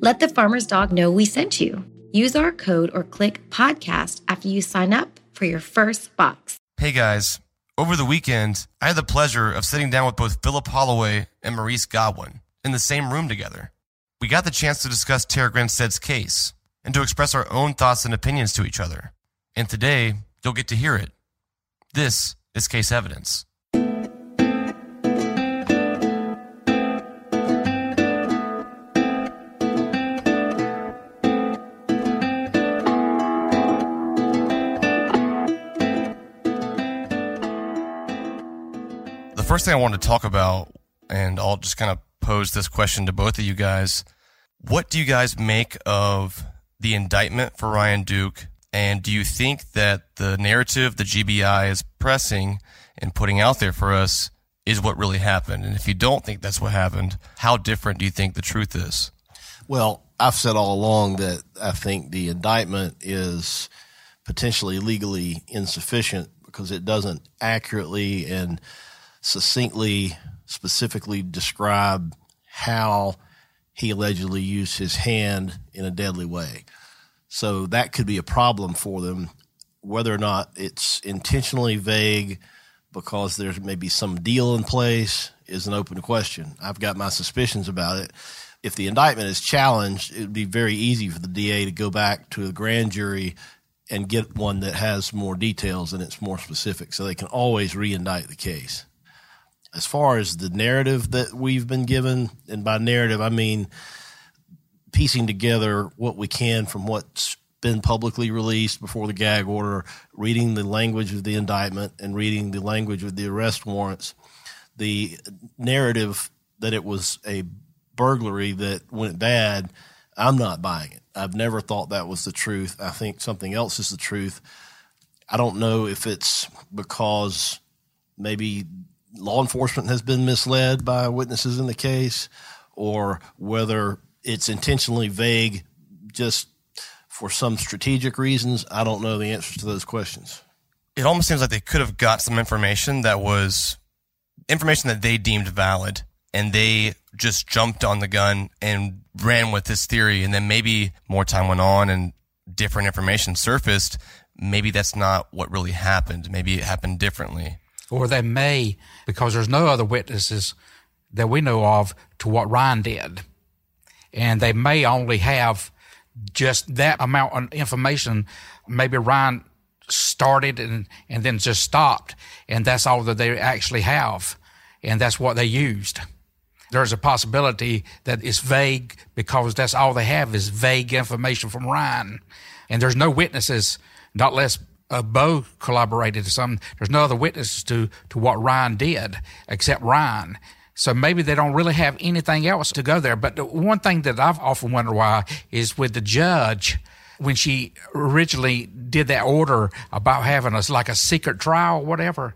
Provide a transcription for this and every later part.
Let the farmer's dog know we sent you. Use our code or click podcast after you sign up for your first box. Hey guys, over the weekend, I had the pleasure of sitting down with both Philip Holloway and Maurice Godwin in the same room together. We got the chance to discuss Tara Grinstead's case and to express our own thoughts and opinions to each other. And today, you'll get to hear it. This is case evidence. First thing I wanted to talk about, and I'll just kind of pose this question to both of you guys. What do you guys make of the indictment for Ryan Duke? And do you think that the narrative the GBI is pressing and putting out there for us is what really happened? And if you don't think that's what happened, how different do you think the truth is? Well, I've said all along that I think the indictment is potentially legally insufficient because it doesn't accurately and succinctly, specifically describe how he allegedly used his hand in a deadly way. So that could be a problem for them. Whether or not it's intentionally vague because there's maybe some deal in place is an open question. I've got my suspicions about it. If the indictment is challenged, it would be very easy for the DA to go back to the grand jury and get one that has more details and it's more specific. So they can always re indict the case. As far as the narrative that we've been given, and by narrative, I mean piecing together what we can from what's been publicly released before the gag order, reading the language of the indictment and reading the language of the arrest warrants, the narrative that it was a burglary that went bad, I'm not buying it. I've never thought that was the truth. I think something else is the truth. I don't know if it's because maybe law enforcement has been misled by witnesses in the case or whether it's intentionally vague just for some strategic reasons. I don't know the answers to those questions. It almost seems like they could have got some information that was information that they deemed valid and they just jumped on the gun and ran with this theory and then maybe more time went on and different information surfaced maybe that's not what really happened maybe it happened differently or they may, because there's no other witnesses that we know of to what Ryan did. And they may only have just that amount of information. Maybe Ryan started and, and then just stopped. And that's all that they actually have. And that's what they used. There's a possibility that it's vague because that's all they have is vague information from Ryan. And there's no witnesses, not less uh, Bo collaborated to some. There's no other witnesses to to what Ryan did except Ryan. So maybe they don't really have anything else to go there. But the one thing that I've often wondered why is with the judge when she originally did that order about having us like a secret trial, whatever.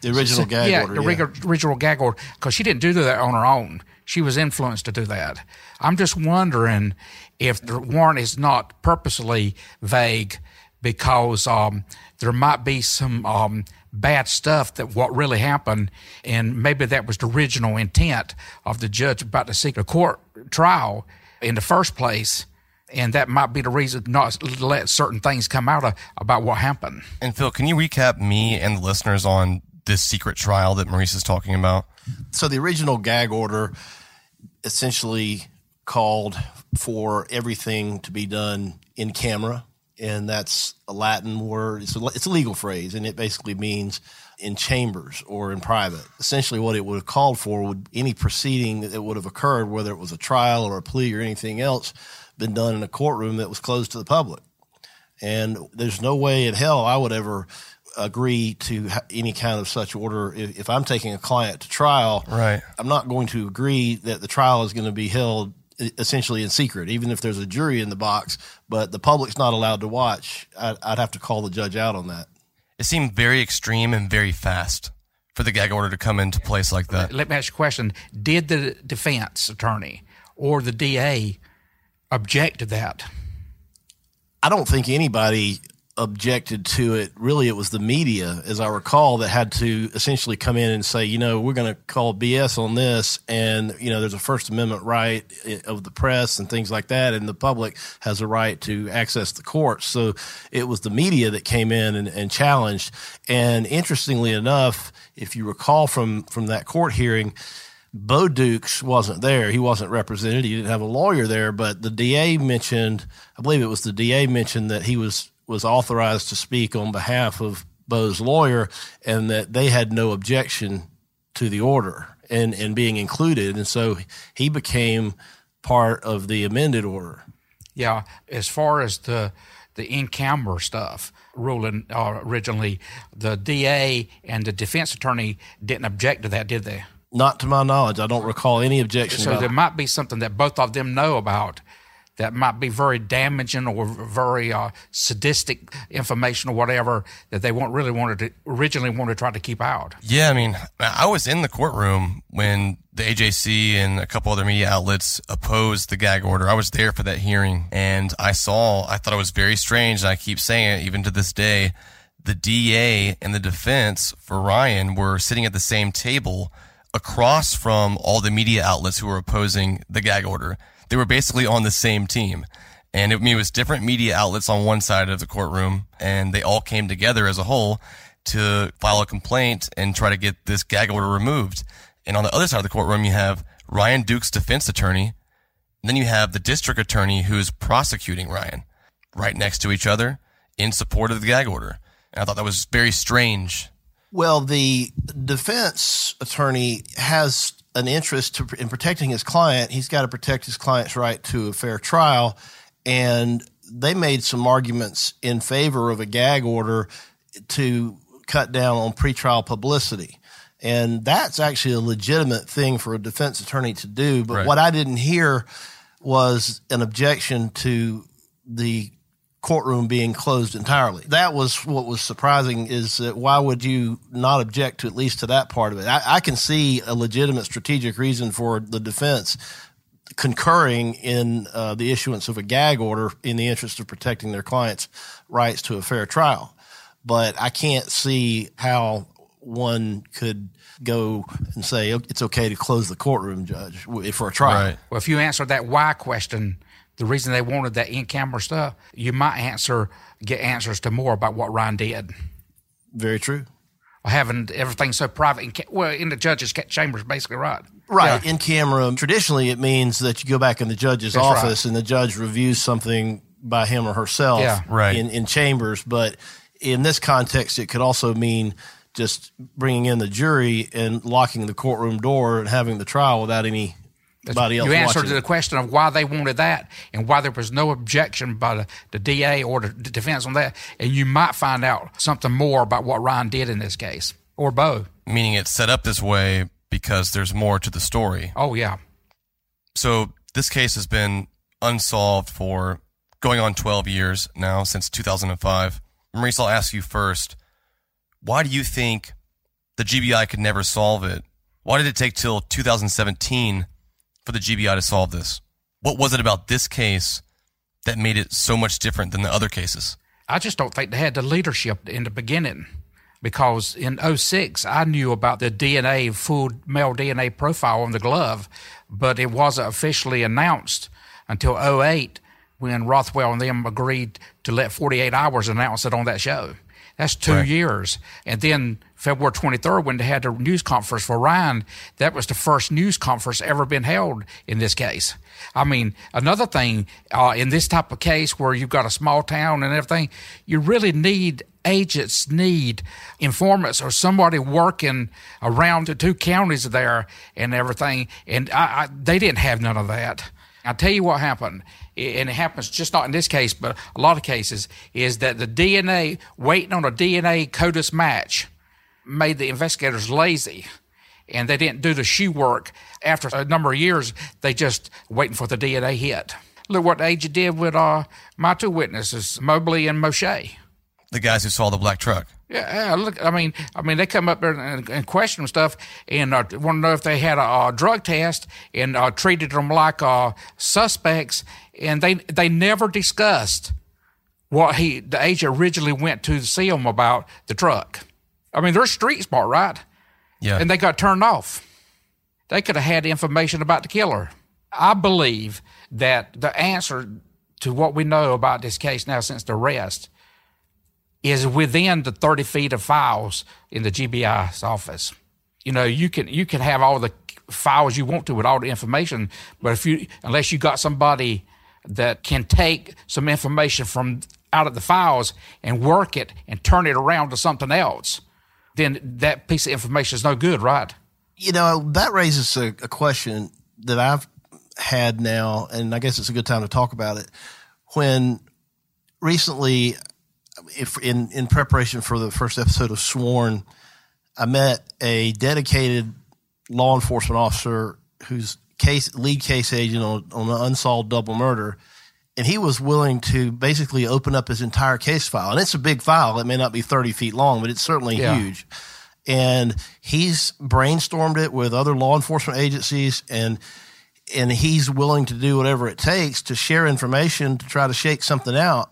The original gag yeah, order. the yeah. rig- original gag order, because she didn't do that on her own. She was influenced to do that. I'm just wondering if the warrant is not purposely vague because um, there might be some um, bad stuff that what really happened, and maybe that was the original intent of the judge about to seek a court trial in the first place. And that might be the reason not to let certain things come out of, about what happened. and phil can you recap me and the listeners on this secret trial that maurice is talking about so the original gag order essentially called for everything to be done in camera and that's a Latin word. It's a, it's a legal phrase, and it basically means in chambers or in private. Essentially, what it would have called for would any proceeding that would have occurred, whether it was a trial or a plea or anything else, been done in a courtroom that was closed to the public. And there's no way in hell I would ever agree to any kind of such order. If, if, I'm taking a client to trial, right. I'm not going to agree that the trial is going to be held essentially in secret, even if there's a jury in the box, but the public's not allowed to watch. I'd, I'd have to call the judge out on that. It seemed very extreme and very fast for the gag order to come into place like that. Let me ask you a question. Did the defense attorney or the DA object to that? I don't think anybody objected to it. Really, it was the media, as I recall, that had to essentially come in and say, you know, we're going to call BS on this, and you know, there's a First Amendment right eh, of the press and things like that, and the public has a right to access the courts. So it was the media that came in and, and challenged. And interestingly enough, if you recall from from that court hearing. Bo Dukes wasn't there. He wasn't represented. He didn't have a lawyer there, but the DA mentioned, I believe it was the DA mentioned that he was was authorized to speak on behalf of Bo's lawyer and that they had no objection to the order and, and being included. And so he became part of the amended order. Yeah. As far as the, the in camera stuff ruling uh, originally, the DA and the defense attorney didn't object to that, did they? Not to my knowledge. I don't recall any objection. So there might be something that both of them know about that might be very damaging or very uh, sadistic information or whatever that they want really wanted to originally wanted to try to keep out. Yeah, I mean, I was in the courtroom when the AJC and a couple other media outlets opposed the gag order. I was there for that hearing and I saw, I thought it was very strange. And I keep saying it even to this day. The DA and the defense for Ryan were sitting at the same table across from all the media outlets who were opposing the gag order they were basically on the same team. And it, I mean, it was different media outlets on one side of the courtroom, and they all came together as a whole to file a complaint and try to get this gag order removed. And on the other side of the courtroom, you have Ryan Duke's defense attorney. Then you have the district attorney who's prosecuting Ryan right next to each other in support of the gag order. And I thought that was very strange. Well, the defense attorney has an interest to, in protecting his client, he's got to protect his client's right to a fair trial. And they made some arguments in favor of a gag order to cut down on pretrial publicity. And that's actually a legitimate thing for a defense attorney to do. But right. what I didn't hear was an objection to the courtroom being closed entirely. That was what was surprising is that why would you not object to at least to that part of it? I, I can see a legitimate strategic reason for the defense concurring in uh, the issuance of a gag order in the interest of protecting their clients' rights to a fair trial. But I can't see how one could go and say it's okay to close the courtroom, judge, for a trial. Right. Well, if you answer that why question the reason they wanted that in camera stuff, you might answer get answers to more about what Ryan did. Very true. Having everything so private, in, well, in the judge's chambers, basically, right? Right. Yeah. In camera, traditionally, it means that you go back in the judge's That's office right. and the judge reviews something by him or herself yeah. right. in, in chambers. But in this context, it could also mean just bringing in the jury and locking the courtroom door and having the trial without any Anybody else you answered the question of why they wanted that and why there was no objection by the, the DA or the defense on that, and you might find out something more about what Ryan did in this case or Bo. Meaning it's set up this way because there's more to the story. Oh yeah. So this case has been unsolved for going on 12 years now since 2005. Maurice, I'll ask you first. Why do you think the GBI could never solve it? Why did it take till 2017 for the GBI to solve this? What was it about this case that made it so much different than the other cases? I just don't think they had the leadership in the beginning because in 06, I knew about the DNA, full male DNA profile on the glove, but it wasn't officially announced until 08 when Rothwell and them agreed to let 48 Hours announce it on that show. That's two Right. years. And then February 23rd, when they had the news conference for Ryan, that was the first news conference ever been held in this case. I mean, another thing uh, in this type of case where you've got a small town and everything, you really need agents, need informants or somebody working around the two counties there and everything. And I, I, they didn't have none of that. I'll tell you what happened, and it happens just not in this case, but a lot of cases, is that the DNA, waiting on a DNA CODIS match, made the investigators lazy. And they didn't do the shoe work. After a number of years, they just waiting for the DNA hit. Look what the agent did with uh, my two witnesses, Mobley and Moshe. The guys who saw the black truck. Yeah, look. I mean, I mean, they come up there and, and question stuff, and uh, want to know if they had a, uh drug test, and uh, treated them like uh, suspects, and they they never discussed what he the agent originally went to see them about the truck. I mean, they're street smart, right? Yeah. and they got turned off. They could have had information about the killer. I believe that the answer to what we know about this case now since the arrest is within the 30 feet of files in the GBI's office. You know, you can you can have all the files you want to with all the information, but if you unless you got somebody that can take some information from out of the files and work it and turn it around to something else, then that piece of information is no good, right? You know, that raises a, a question that I've had now, and I guess it's a good time to talk about it. When recently, if in, in preparation for the first episode of Sworn, I met a dedicated law enforcement officer who's case lead case agent on, on an unsolved double murder. And he was willing to basically open up his entire case file. And it's a big file. It may not be 30 feet long, but it's certainly Yeah. huge and he's brainstormed it with other law enforcement agencies and and he's willing to do whatever it takes to share information to try to shake something out.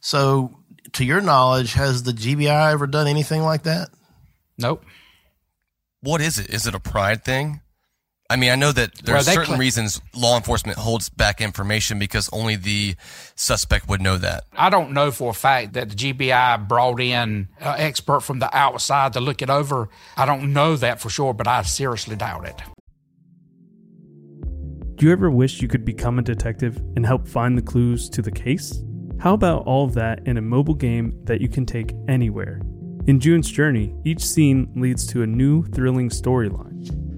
So to your knowledge, has the GBI ever done anything like that? Nope. What is it? Is it a pride thing? I mean, I know that there Well, are certain cla- reasons law enforcement holds back information because only the suspect would know that. I don't know for a fact that the GBI brought in an expert from the outside to look it over. I don't know that for sure, but I seriously doubt it. Do you ever wish you could become a detective and help find the clues to the case? How about all of that in a mobile game that you can take anywhere? In June's Journey, each scene leads to a new, thrilling storyline.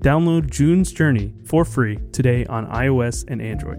Download June's Journey for free today on iOS and Android.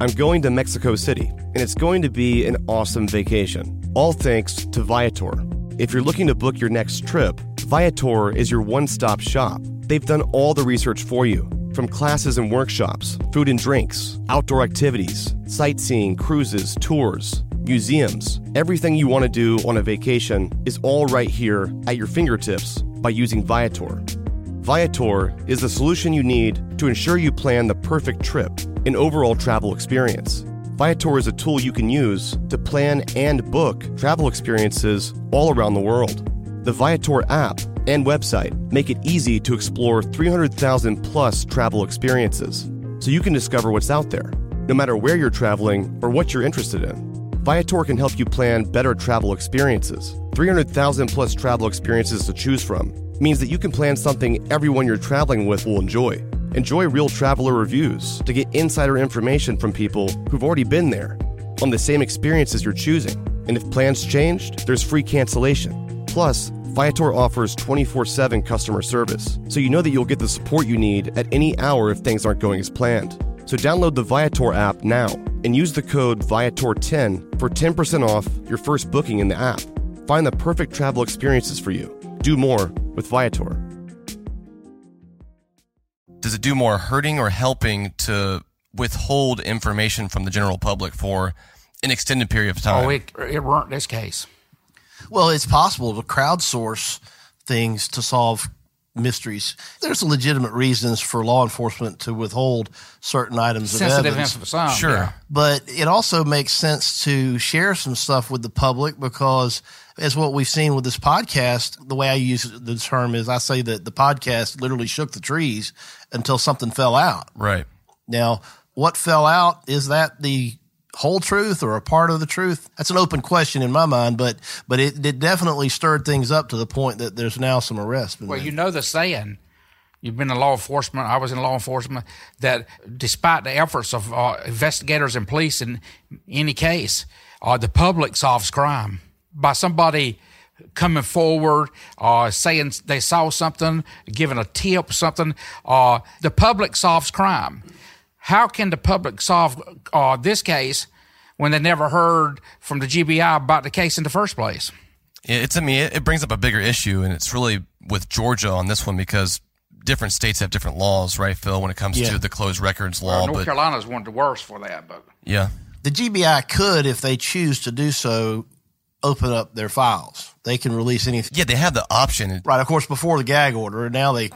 I'm going to Mexico City, and it's going to be an awesome vacation. All thanks to Viator. If you're looking to book your next trip, Viator is your one stop shop. They've done all the research for you from classes and workshops, food and drinks, outdoor activities, sightseeing, cruises, tours, museums. Everything you want to do on a vacation is all right here at your fingertips by using Viator. Viator is the solution you need to ensure you plan the perfect trip and overall travel experience. Viator is a tool you can use to plan and book travel experiences all around the world. The Viator app and website make it easy to explore 300,000 plus travel experiences so you can discover what's out there, no matter where you're traveling or what you're interested in. Viator can help you plan better travel experiences. 300,000 plus travel experiences to choose from means that you can plan something everyone you're traveling with will enjoy. Enjoy real traveler reviews to get insider information from people who've already been there on the same experiences you're choosing. And if plans changed, there's free cancellation. Plus, Viator offers 24 7 customer service, so you know that you'll get the support you need at any hour if things aren't going as planned. So download the Viator app now and use the code Viator10 for 10% off your first booking in the app. Find the perfect travel experiences for you. Do more with Viator. Does it do more hurting or helping to withhold information from the general public for an extended period of time? Oh, it, it weren't this case. Well, it's possible to crowdsource things to solve mysteries. There's legitimate reasons for law enforcement to withhold certain items Sensitive of evidence. info. Some, Sure. yeah. But it also makes sense to share some stuff with the public because, as what we've seen with this podcast, the way I use the term is I say that the podcast literally shook the trees until something fell out. Right. Now, what fell out is that the whole truth or a part of the truth? That's an open question in my mind, but but it, it definitely stirred things up to the point that there's now some arrests. Well, made. you know the saying. You've been in law enforcement. I was in law enforcement. That despite the efforts of uh, investigators and police in any case, uh, the public solves crime by somebody coming forward, uh, saying they saw something, giving a tip, something. Uh, the public solves crime. How can the public solve uh, this case when they never heard from the GBI about the case in the first place? It's, I mean, it, it brings up a bigger issue, and it's really with Georgia on this one because different states have different laws, right, Phil, when it comes Yeah. to the closed records law. North but Carolina's one of the worst for that, but yeah, the GBI could, if they choose to do so, open up their files. They can release anything. yeah, they have the option. Right, of course, before the gag order, and now they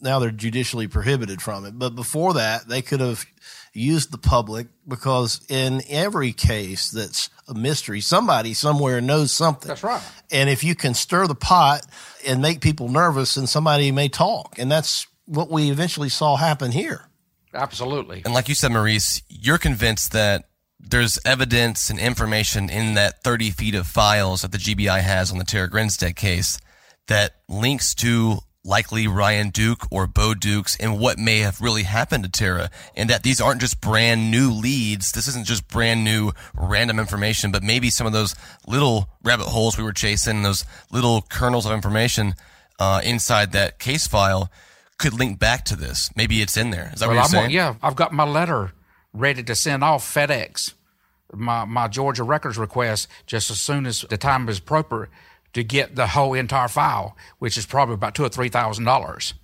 now they're judicially prohibited from it. But before that, they could have used the public because in every case that's a mystery, somebody somewhere knows something. That's right. And if you can stir the pot and make people nervous, then somebody may talk, and that's what we eventually saw happen here. absolutely. And like you said, Maurice, you're convinced that there's evidence and information in that 30 feet of files that the GBI has on the Tara Grinstead case that links to likely Ryan Duke or Bo Dukes and what may have really happened to Tara. And that these aren't just brand new leads. This isn't just brand new random information, but maybe some of those little rabbit holes we were chasing, those little kernels of information uh, inside that case file could link back to this. Maybe it's in there. Is that Well, what I'm you're saying? yeah, I've got my letter ready to send off FedEx, my my Georgia records request, just as soon as the time is appropriate to get the whole entire file, which is probably about two or three thousand dollars.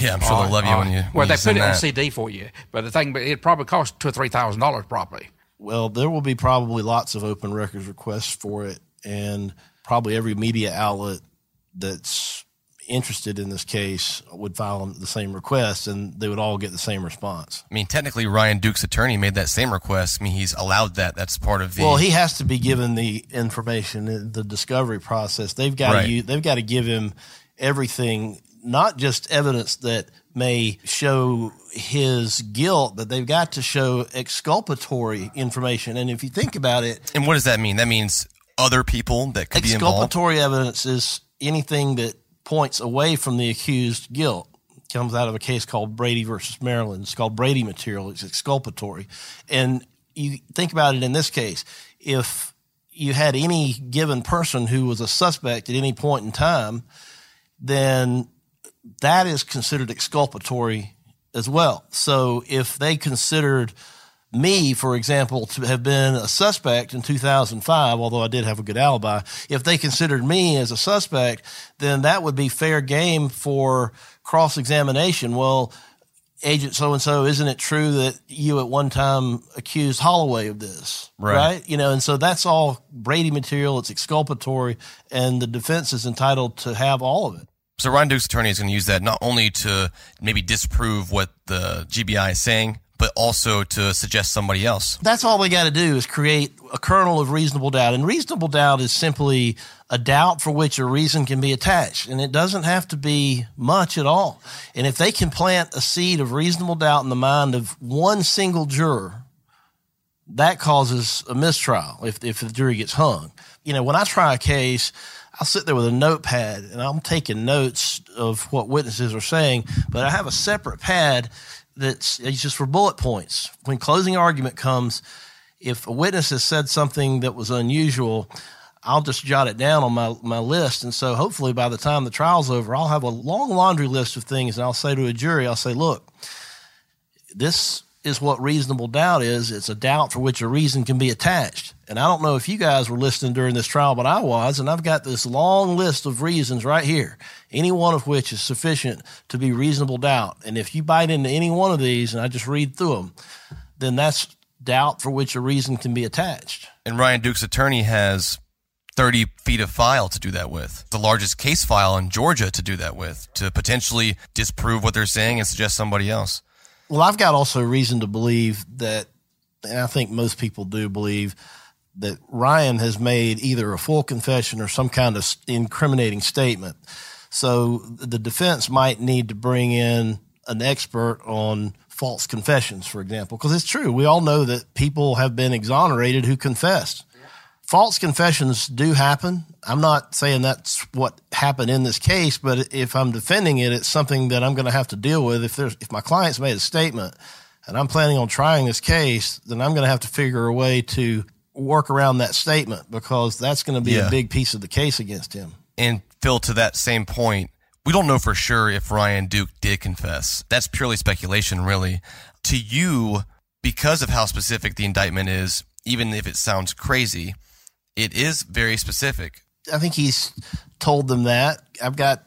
Yeah, I'm sure they'll love you when you. Well, when they you put send it on that. CD for you, but the thing, but it probably costs two or three thousand dollars, probably. Well, there will be probably lots of open records requests for it, and probably every media outlet that's interested in this case would file the same request, and they would all get the same response. I mean, technically, Ryan Duke's attorney made that same request. I mean, he's allowed that. That's part of the. Well, he has to be given the information in the discovery process. They've got Right. to use, they've got to give him everything, not just evidence that may show his guilt, but they've got to show exculpatory information. And if you think about it, and what does that mean? That means other people that could be involved. exculpatory evidence is anything that points away from the accused guilt. Comes out of a case called Brady versus Maryland. It's called Brady material. It's exculpatory. And you think about it in this case, if you had any given person who was a suspect at any point in time, then that is considered exculpatory as well. So if they considered me, for example, to have been a suspect in 2005, although I did have a good alibi, if they considered me as a suspect, then that would be fair game for cross examination. Well, Agent so and so, isn't it true that you at one time accused Holloway of this? Right. You know, and so that's all Brady material. It's exculpatory, and the defense is entitled to have all of it. So Ryan Duke's attorney is going to use that not only to maybe disprove what the GBI is saying, but also to suggest somebody else. That's all they got to do is create a kernel of reasonable doubt. And reasonable doubt is simply a doubt for which a reason can be attached. And it doesn't have to be much at all. And if they can plant a seed of reasonable doubt in the mind of one single juror, that causes a mistrial if, if the jury gets hung. You know, when I try a case, I'll sit there with a notepad and I'm taking notes of what witnesses are saying, but I have a separate pad that's it's just for bullet points. When closing argument comes, if a witness has said something that was unusual, I'll just jot it down on my, my list. And so hopefully by the time the trial's over, I'll have a long laundry list of things and I'll say to a jury, I'll say, look, this is what reasonable doubt is. It's a doubt for which a reason can be attached. And I don't know if you guys were listening during this trial, but I was. And I've got this long list of reasons right here, any one of which is sufficient to be reasonable doubt. And if you bite into any one of these and I just read through them, then that's doubt for which a reason can be attached. And Ryan Duke's attorney has 30 feet of file to do that with, the largest case file in Georgia to do that with, to potentially disprove what they're saying and suggest somebody else. Well, I've got also reason to believe that, and I think most people do believe that Ryan has made either a full confession or some kind of incriminating statement. So the defense might need to bring in an expert on false confessions, for example, because it's true. We all know that people have been exonerated who confessed. False confessions do happen. I'm not saying that's what happened in this case, but if I'm defending it, it's something that I'm going to have to deal with. If there's, if my client's made a statement and I'm planning on trying this case, then I'm going to have to figure a way to work around that statement because that's going to be Yeah. a big piece of the case against him. And Phil, to that same point, we don't know for sure if Ryan Duke did confess. That's purely speculation, really. To you, because of how specific the indictment is, even if it sounds crazy, it is very specific. I think he's told them that. I've got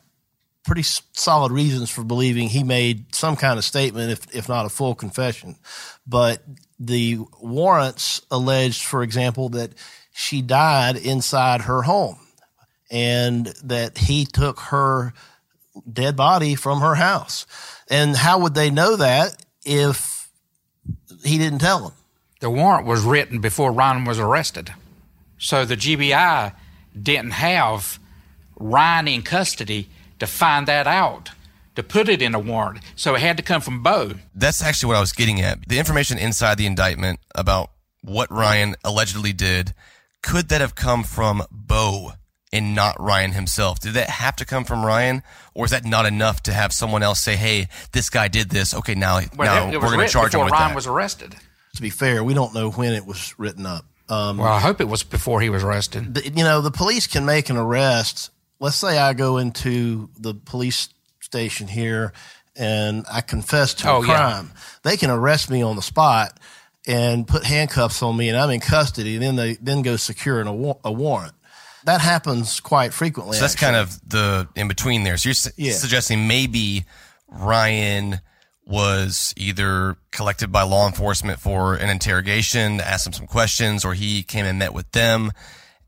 pretty solid reasons for believing he made some kind of statement, if if not a full confession. But the warrants alleged, for example, that she died inside her home, and that he took her dead body from her house. And how would they know that if he didn't tell them? The warrant was written before Ron was arrested. So the GBI didn't have Ryan in custody to find that out, to put it in a warrant. So it had to come from Bo. That's actually what I was getting at. The information inside the indictment about what Ryan allegedly did, could that have come from Bo and not Ryan himself? Did that have to come from Ryan, or is that not enough to have someone else say, "Hey, this guy did this. Okay, now, Well, now it, it we're going to charge him before with Ryan that." was arrested. To be fair, we don't know when it was written up. Um, Well, I hope it was before he was arrested. the, you know, the police can make an arrest. Let's say I go into the police station here and I confess to Oh, a yeah. crime. They can arrest me on the spot and put handcuffs on me, and I'm in custody. And then they then go secure a, a warrant. That happens quite frequently. So that's kind of the in between there. So you're su- Yeah. suggesting maybe Ryan was either collected by law enforcement for an interrogation, to ask him some questions, or he came and met with them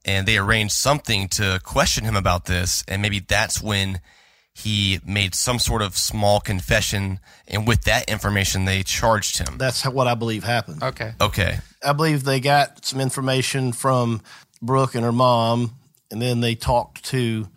and they arranged something to question him about this. And maybe that's when he made some sort of small confession. And with that information, they charged him. that's what I believe happened. Okay. Okay. I believe they got some information from Brooke and her mom, and then they talked to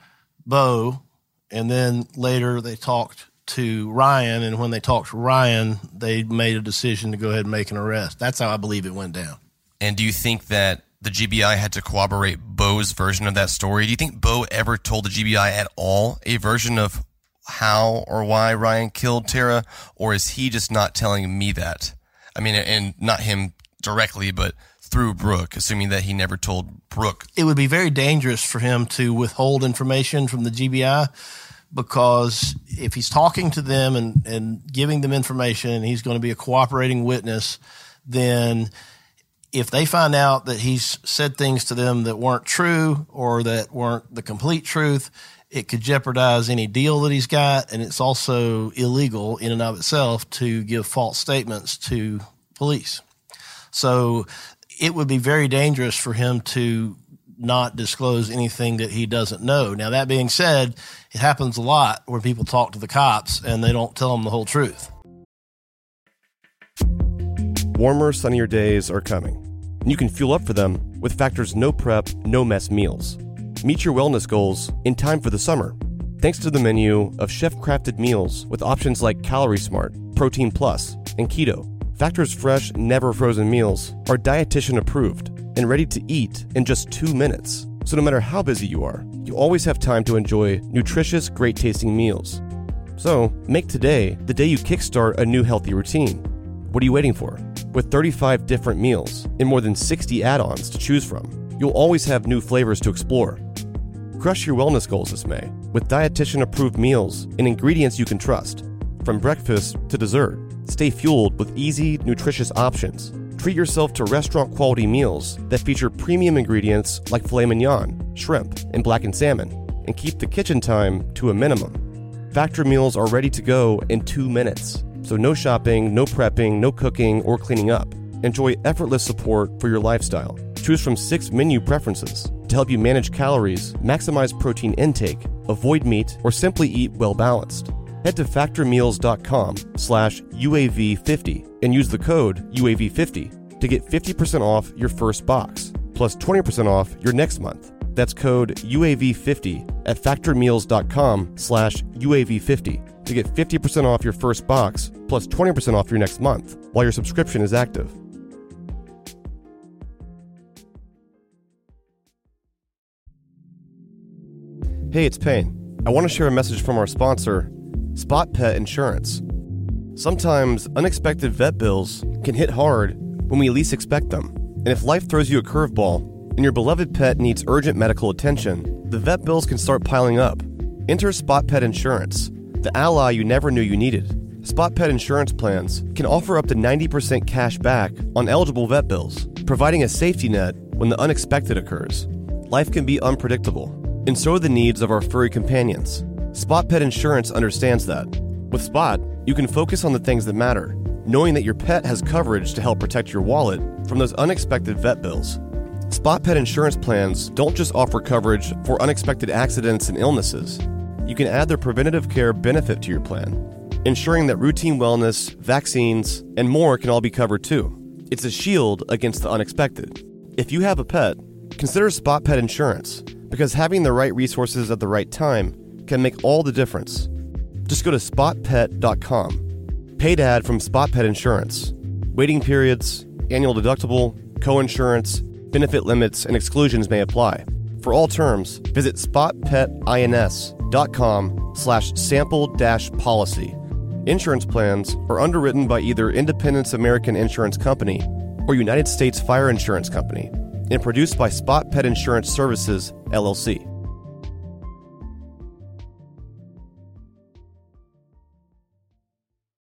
Bo, and then later they talked to Ryan. And when they talked to Ryan, they made a decision to go ahead and make an arrest. That's how I believe it went down. And do you think that the GBI had to corroborate Bo's version of that story? Do you think Bo ever told the GBI at all a version of how or why Ryan killed Tara? Or is he just not telling me that? I mean, and not him directly, but through Brooke, assuming that he never told Brooke. It would be very dangerous for him to withhold information from the GBI because if he's talking to them and, and giving them information and he's going to be a cooperating witness, then if they find out that he's said things to them that weren't true or that weren't the complete truth, it could jeopardize any deal that he's got. And it's also illegal in and of itself to give false statements to police. So it would be very dangerous for him to not disclose anything that he doesn't know. Now, that being said, it happens a lot where people talk to the cops and they don't tell them the whole truth. Warmer, sunnier days are coming, and you can fuel up for them with Factor's no prep, no mess meals. Meet your wellness goals in time for the summer. Thanks to the menu of chef crafted meals with options like Calorie Smart, Protein Plus, and Keto. Factor's fresh, never frozen meals are dietitian approved and ready to eat in just two minutes. So no matter how busy you are, you always have time to enjoy nutritious, great tasting meals. So make today the day you kickstart a new healthy routine. What are you waiting for? With 35 different meals and more than 60 add ons to choose from, you'll always have new flavors to explore. Crush your wellness goals this May with dietitian approved meals and ingredients you can trust. From breakfast to dessert, stay fueled with easy, nutritious options. Treat yourself to restaurant quality meals that feature premium ingredients like filet mignon, shrimp, and blackened salmon, and keep the kitchen time to a minimum. Factor meals are ready to go in two minutes, so no shopping, no prepping, no cooking, or cleaning up. Enjoy effortless support for your lifestyle. Choose from six menu preferences to help you manage calories, maximize protein intake, avoid meat, or simply eat well balanced. Head to factormeals.com slash UAV50 and use the code UAV50 to get 50% off your first box, plus 20% off your next month. That's code UAV50 at factormeals.com slash UAV50 to get 50% off your first box, plus 20% off your next month while your subscription is active. Hey, it's Payne. I want to share a message from our sponsor, Spot Pet Insurance. Sometimes unexpected vet bills can hit hard when we least expect them. And if life throws you a curveball and your beloved pet needs urgent medical attention, the vet bills can start piling up. Enter Spot Pet Insurance, the ally you never knew you needed. Spot Pet insurance plans can offer up to 90% cash back on eligible vet bills, providing a safety net when the unexpected occurs. Life can be unpredictable, and so are the needs of our furry companions. Spot Pet Insurance understands that. With Spot, you can focus on the things that matter, knowing that your pet has coverage to help protect your wallet from those unexpected vet bills. Spot Pet insurance plans don't just offer coverage for unexpected accidents and illnesses. You can add their preventative care benefit to your plan, ensuring that routine wellness, vaccines, and more can all be covered too. It's a shield against the unexpected. If you have a pet, consider Spot Pet Insurance because having the right resources at the right time can make all the difference. Just go to spotpet.com. Paid ad from Spot Pet Insurance. Waiting periods, annual deductible, co-insurance, benefit limits, and exclusions may apply. For all terms, visit spotpetins.com slash sample dash policy. Insurance plans are underwritten by either Independence American Insurance Company or United States Fire Insurance Company and produced by Spot Pet Insurance Services, LLC.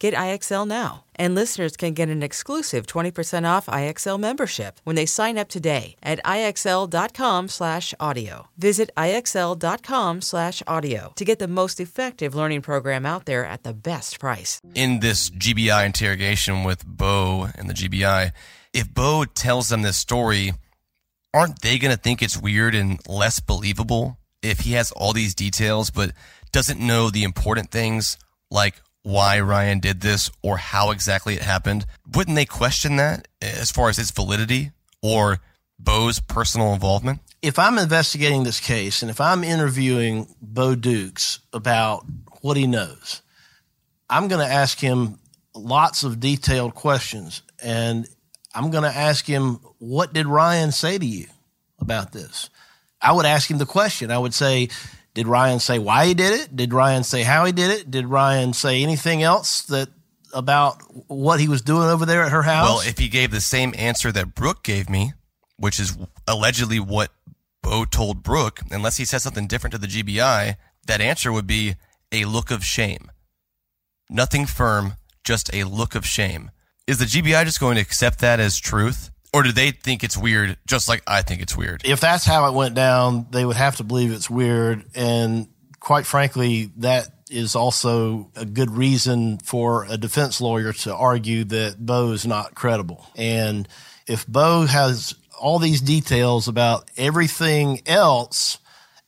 Get IXL now. And listeners can get an exclusive 20% off IXL membership when they sign up today at IXL.com/audio. Visit IXL.com/audio to get the most effective learning program out there at the best price. in this GBI interrogation with Bo and the GBI, if Bo tells them this story, aren't they going to think it's weird and less believable if he has all these details but doesn't know the important things like why Ryan did this or how exactly it happened? Wouldn't they question that as far as its validity or Bo's personal involvement? if I'm investigating this case and if I'm interviewing Bo Dukes about what he knows, I'm going to ask him lots of detailed questions. And I'm going to ask him, what did Ryan say to you about this? I would ask him the question. I would say, did Ryan say why he did it? Did Ryan say how he did it? Did Ryan say anything else that about what he was doing over there at her house? Well, if he gave the same answer that Brooke gave me, which is allegedly what Bo told Brooke, unless he said something different to the GBI, that answer would be a look of shame. Nothing firm, just a look of shame. Is the GBI just going to accept that as truth? Or do they think it's weird just like I think it's weird? If that's how it went down, they would have to believe it's weird. And quite frankly, that is also a good reason for a defense lawyer to argue that Bo is not credible. And if Bo has all these details about everything else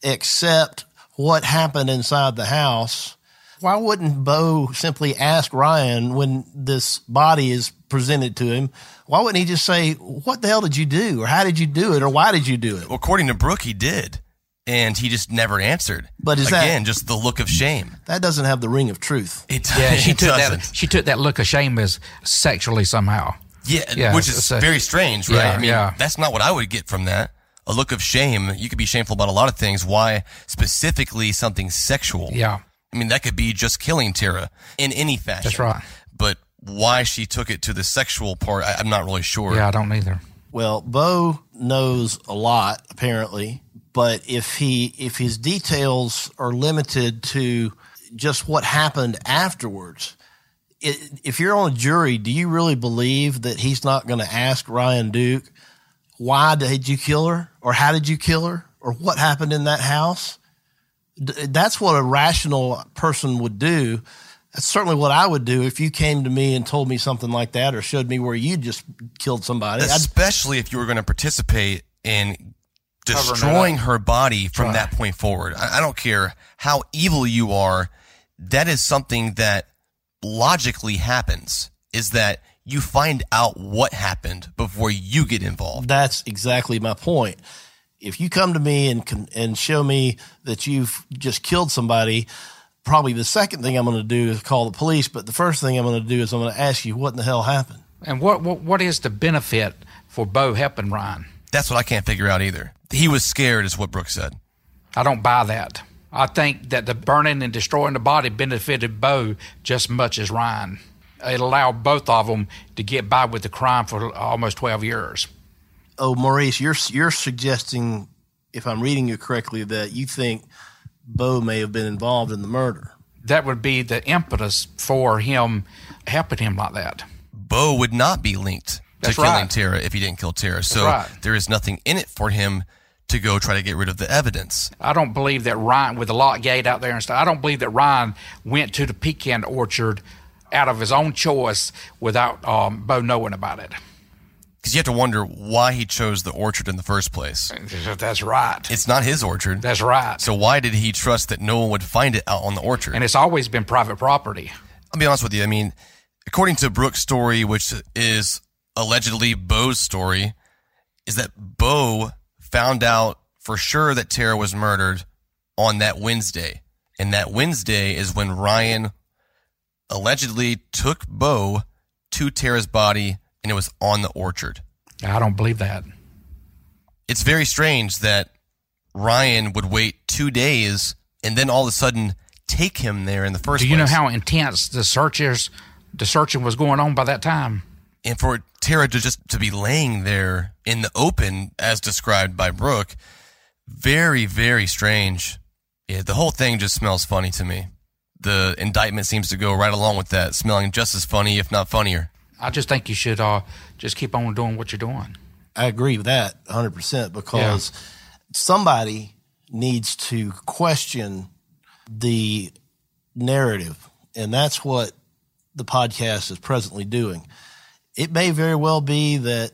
except what happened inside the house, why wouldn't Bo simply ask Ryan when this body is presented to him? Why wouldn't he just say, What the hell did you do? Or how did you do it? Or why did you do it? Well, according to Brooke, he did. And he just never answered. But is that- again just the look of shame? That doesn't have the ring of truth. It, Yeah, she it took doesn't. that. She took that look of shame as sexually somehow. Yeah, Yeah, which is a- very strange, right? Yeah, I mean, yeah. that's not what I would get from that. A look of shame. You could be shameful about a lot of things. Why specifically something sexual? Yeah, I mean, that could be just killing Tara in any fashion. That's right. But why she took it to the sexual part, I, I'm not really sure. yeah. I don't either. Well, Bo knows a lot apparently, but if he if his details are limited to just what happened afterwards, it, if you're on a jury, do you really believe that he's not going to ask Ryan Duke why did you kill her or how did you kill her or what happened in that house? D- That's what a rational person would do. That's certainly what I would do if you came to me and told me something like that or showed me where you just killed somebody. I'd Especially if you were going to participate in destroying her body from Right. that point forward. I, I don't care how evil you are. That is something that logically happens. Is that you find out what happened before you get involved. That's exactly my point. If you come to me and can, and show me that you've just killed somebody, probably the second thing I'm going to do is call the police. But the first thing I'm going to do is I'm going to ask you what in the hell happened. And what what what is the benefit for Bo helping Ryan? That's what I can't figure out either. He was scared, is what Brooks said. I don't buy that. I think that the burning and destroying the body benefited Bo just as much as Ryan. It allowed both of them to get by with the crime for almost 12 years. Oh, Maurice, you're you're suggesting, if I'm reading you correctly, that you think Bo may have been involved in the murder. That would be the impetus for him helping him like that. Bo would not be linked to That's killing right. Tara if he didn't kill Tara. So right. there is nothing in it for him to go try to get rid of the evidence. I don't believe that Ryan, with the lock gate out there and stuff, I don't believe that Ryan went to the pecan orchard out of his own choice without um, Bo knowing about it. Because you have to wonder why he chose the orchard in the first place. That's right. It's not his orchard. That's right. So why did he trust that no one would find it out on the orchard? and it's always been private property. I'll be honest with you. I mean, according to Brooke's story, which is allegedly Bo's story, is that Bo found out for sure that Tara was murdered on that Wednesday. And that Wednesday is when Ryan allegedly took Bo to Tara's body and it was on the orchard. I don't believe that. It's very strange that Ryan would wait two days and then all of a sudden take him there in the first Do place. you know how intense the searchers, the searching was going on by that time? and for Tara to just to be laying there in the open as described by Brooke, very very strange. Yeah, the whole thing just smells funny to me. The indictment seems to go right along with that, smelling just as funny, if not funnier. I just think you should uh, just keep on doing what you're doing. I agree with that 100% because somebody needs to question the narrative. And that's what the podcast is presently doing. It may very well be that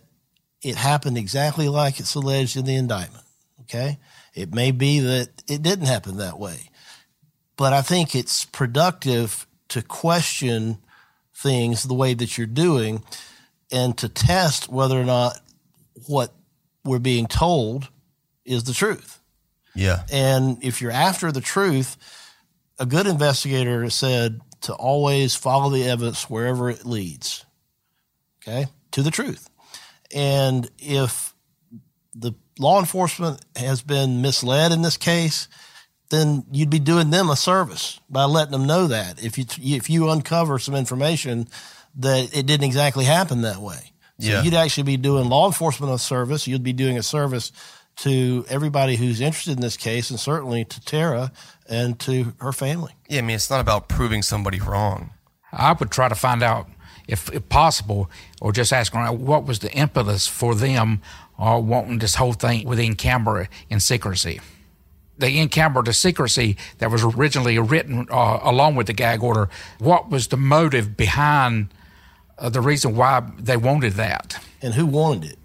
it happened exactly like it's alleged in the indictment. Okay. It may be that it didn't happen that way. But I think it's productive to question things the way that you're doing and to test whether or not what we're being told is the truth. Yeah, And if you're after the truth, a good investigator has said to always follow the evidence wherever it leads, okay, to the truth. And if the law enforcement has been misled in this case, then you'd be doing them a service by letting them know that if you if you uncover some information that it didn't exactly happen that way. So Yeah. you'd actually be doing law enforcement a service. You'd be doing a service to everybody who's interested in this case, and certainly to Tara and to her family. yeah. I mean, it's not about proving somebody wrong. I would try to find out if, if possible, or just ask around what was the impetus for them uh, wanting this whole thing with in camera in secrecy. The in camera to secrecy that was originally written uh, along with the gag order. What was the motive behind uh, the reason why they wanted that? And who wanted it?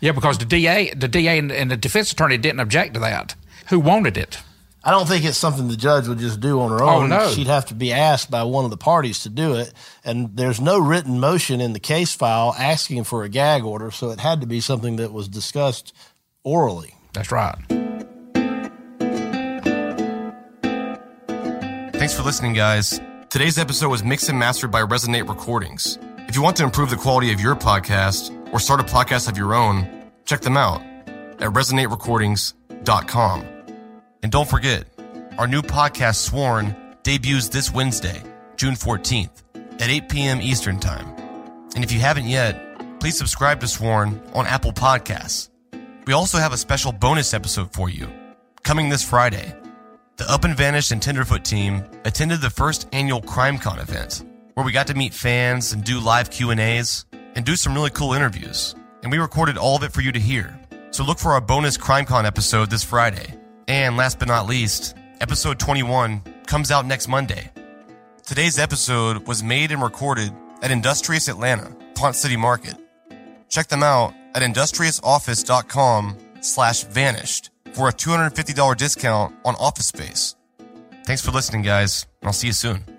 Yeah, because the DA, the DA, and, and the defense attorney didn't object to that. Who wanted it? I don't think it's something the judge would just do on her own. Oh, own. no. She'd have to be asked by one of the parties to do it. And there's no written motion in the case file asking for a gag order, so it had to be something that was discussed orally. That's right. Thanks for listening, guys. Today's episode was mixed and mastered by Resonate Recordings. If you want to improve the quality of your podcast or start a podcast of your own, check them out at resonaterecordings.com. And don't forget, our new podcast, Sworn, debuts this Wednesday, June 14th at 8 p.m. Eastern Time. And if you haven't yet, please subscribe to Sworn on Apple Podcasts. We also have a special bonus episode for you coming this Friday. The Up and Vanished and Tenderfoot team attended the first annual CrimeCon event, where we got to meet fans and do live Q&As and do some really cool interviews. And we recorded all of it for you to hear. So look for our bonus CrimeCon episode this Friday. And last but not least, episode 21 comes out next Monday. Today's episode was made and recorded at Industrious Atlanta, Ponce City Market. Check them out at industriousoffice.com slash vanished for a $250 discount on office space. Thanks for listening, guys, and I'll see you soon.